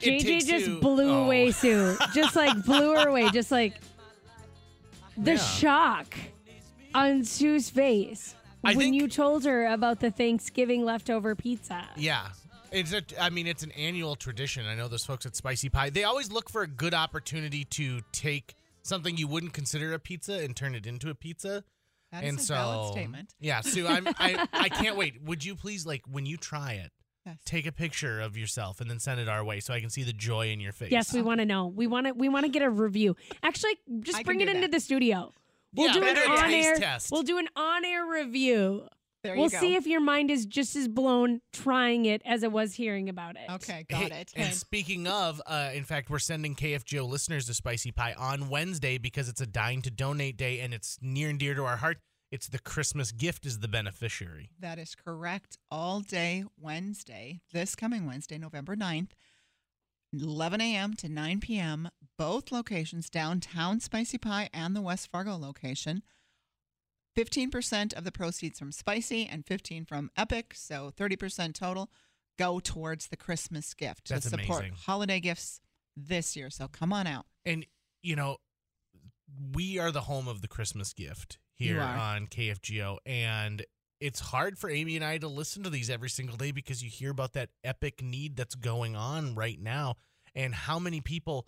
It JJ just two- blew oh. away Sue. Just like blew her away. Just like the Yeah. shock on Sue's face I when think- you told her about the Thanksgiving leftover pizza. Yeah. It's a, I mean, it's an annual tradition. I know those folks at Spicy Pie. They always look for a good opportunity to take something you wouldn't consider a pizza and turn it into a pizza. That is and a so, valid statement. yeah, Sue, I'm, I, I can't wait. Would you please, like, when you try it, Yes. take a picture of yourself and then send it our way so I can see the joy in your face? Yes, we want to know. We want to. We want to get a review. Actually, just I bring it do into that. the studio. We'll Yeah, do an on air test. We'll do an on air review. There we'll go. see if your mind is just as blown trying it as it was hearing about it. Okay, got Hey, it. And speaking of, uh, in fact, we're sending KFGO listeners to Spicy Pie on Wednesday because it's a Dine to Donate Day and it's near and dear to our heart. It's the Christmas gift is the beneficiary. That is correct. All day Wednesday, this coming Wednesday, November 9th, 11 a.m. to 9 p.m., both locations, downtown Spicy Pie and the West Fargo location. 15% of the proceeds from Spicy and 15 from Epic, so 30% total go towards the Christmas gift That's to support amazing. holiday gifts this year. So come on out. And, you know, we are the home of the Christmas gift here on KFGO. And it's hard for Amy and I to listen to these every single day because you hear about that epic need that's going on right now and how many people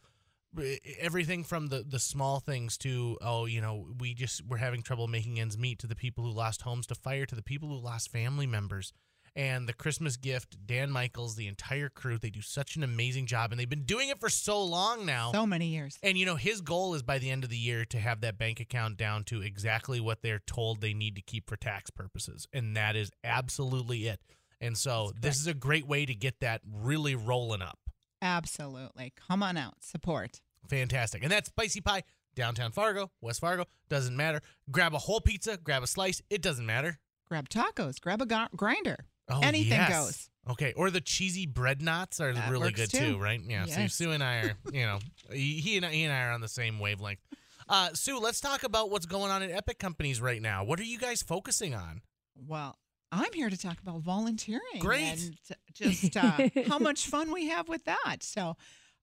eh, everything from the the small things to oh you know we just we're having trouble making ends meet to the people who lost homes to fire to the people who lost family members and the christmas gift dan michaels the entire crew they do such an amazing job and they've been doing it for so long now So many years. and you know, his goal is by the end of the year to have that bank account down to exactly what they're told they need to keep for tax purposes. And that is absolutely it. And so this is a great way to get that really rolling up. Absolutely. Come on out. Support. Fantastic. And that's Spicy Pie, downtown Fargo, West Fargo, doesn't matter. Grab a whole pizza, grab a slice, it doesn't matter. Grab tacos. Grab a gr- grinder. Oh, Anything yes. goes. Okay, or the cheesy bread knots are That really good too. too, right? Yeah, Sue, Yes. Sue and I are, you know, he he and I, he and I are on the same wavelength. Uh, Sue, let's talk about what's going on at Epic Companies right now. What are you guys focusing on? Well, I'm here to talk about volunteering. Great. And just uh, how much fun we have with that. So,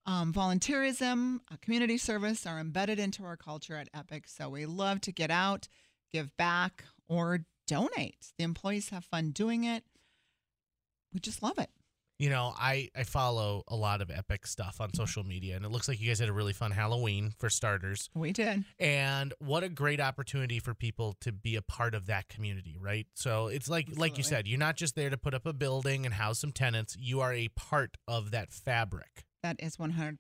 um, volunteerism, uh, community service are embedded into our culture at Epic. So, we love to get out, give back, or donate. The employees have fun doing it. We just love it. You know, I I follow a lot of Epic stuff on social media, and it looks like you guys had a really fun Halloween for starters. We did. And what a great opportunity for people to be a part of that community, right? So it's like like you said, you're not just there to put up a building and house some tenants. You are a part of that fabric. That is 100%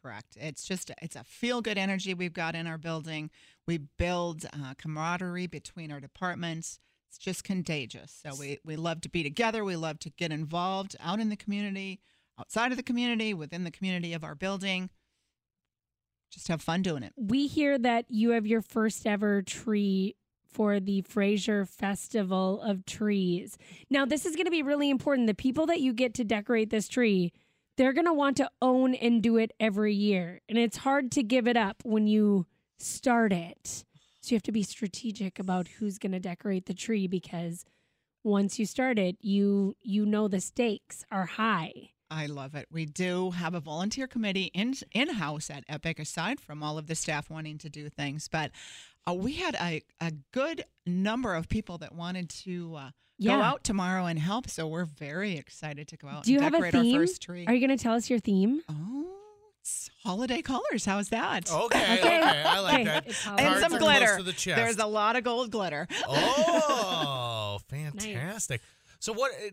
correct. It's just it's a feel good energy we've got in our building. We build uh, camaraderie between our departments. It's just contagious. So we we love to be together. We love to get involved out in the community, outside of the community, within the community of our building. Just have fun doing it. We hear that you have your first ever tree for the Fraser Festival of Trees. Now, this is going to be really important. The people that you get to decorate this tree, they're going to want to own and do it every year. And it's hard to give it up when you start it. So you have to be strategic about who's going to decorate the tree because once you start it, you you know the stakes are high. I love it. We do have a volunteer committee in in house at Epic, aside from all of the staff wanting to do things. But uh, we had a, a good number of people that wanted to uh, Yeah. go out tomorrow and help. So we're very excited to go out Do you and have a decorate theme? our first tree. Are you going to tell us your theme? oh, holiday colors. How's that? Okay, Okay. okay, I like Okay. that. And Cards some glitter. the. There's a lot of gold glitter. Oh, fantastic. So what uh,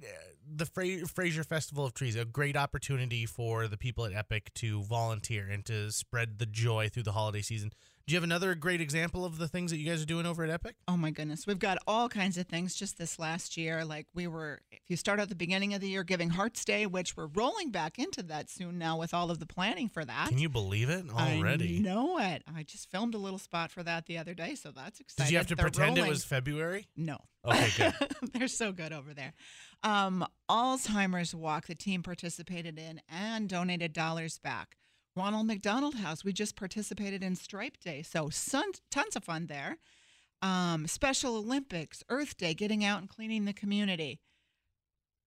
the Fra- Fraser Festival of Trees, a great opportunity for the people at Epic to volunteer and to spread the joy through the holiday season. Do you have another great example of the things that you guys are doing over at Epic? Oh my goodness. We've got all kinds of things just this last year. Like we were, if you start at the beginning of the year, giving Hearts Day, which we're rolling back into that soon now with all of the planning for that. Can you believe it already? I know it. I just filmed a little spot for that the other day, so that's exciting. Did you have to They're pretend it was February? No. Okay, good. They're so good over there. Um, Alzheimer's Walk, the team participated in and donated dollars back. Ronald McDonald House, we just participated in Stripe Day, so son, tons of fun there. Um, Special Olympics, Earth Day, getting out and cleaning the community.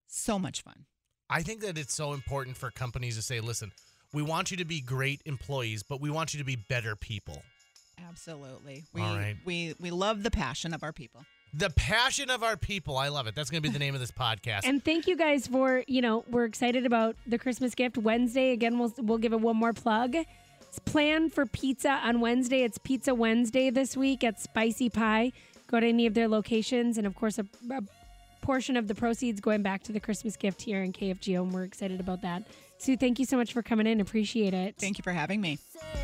So much fun. I think that it's so important for companies to say, listen, we want you to be great employees, but we want you to be better people. Absolutely. We All right. we we love the passion of our people. The passion of our people. I love it. That's going to be the name of this podcast. And thank you guys for, you know, we're excited about the Christmas gift Wednesday. Again, we'll we'll give it one more plug. It's planned for pizza on Wednesday. It's Pizza Wednesday this week at Spicy Pie. Go to any of their locations, and of course, a, a portion of the proceeds going back to the Christmas gift here in KFGO, and we're excited about that. Sue, thank you so much for coming in. Appreciate it. Thank you for having me. Say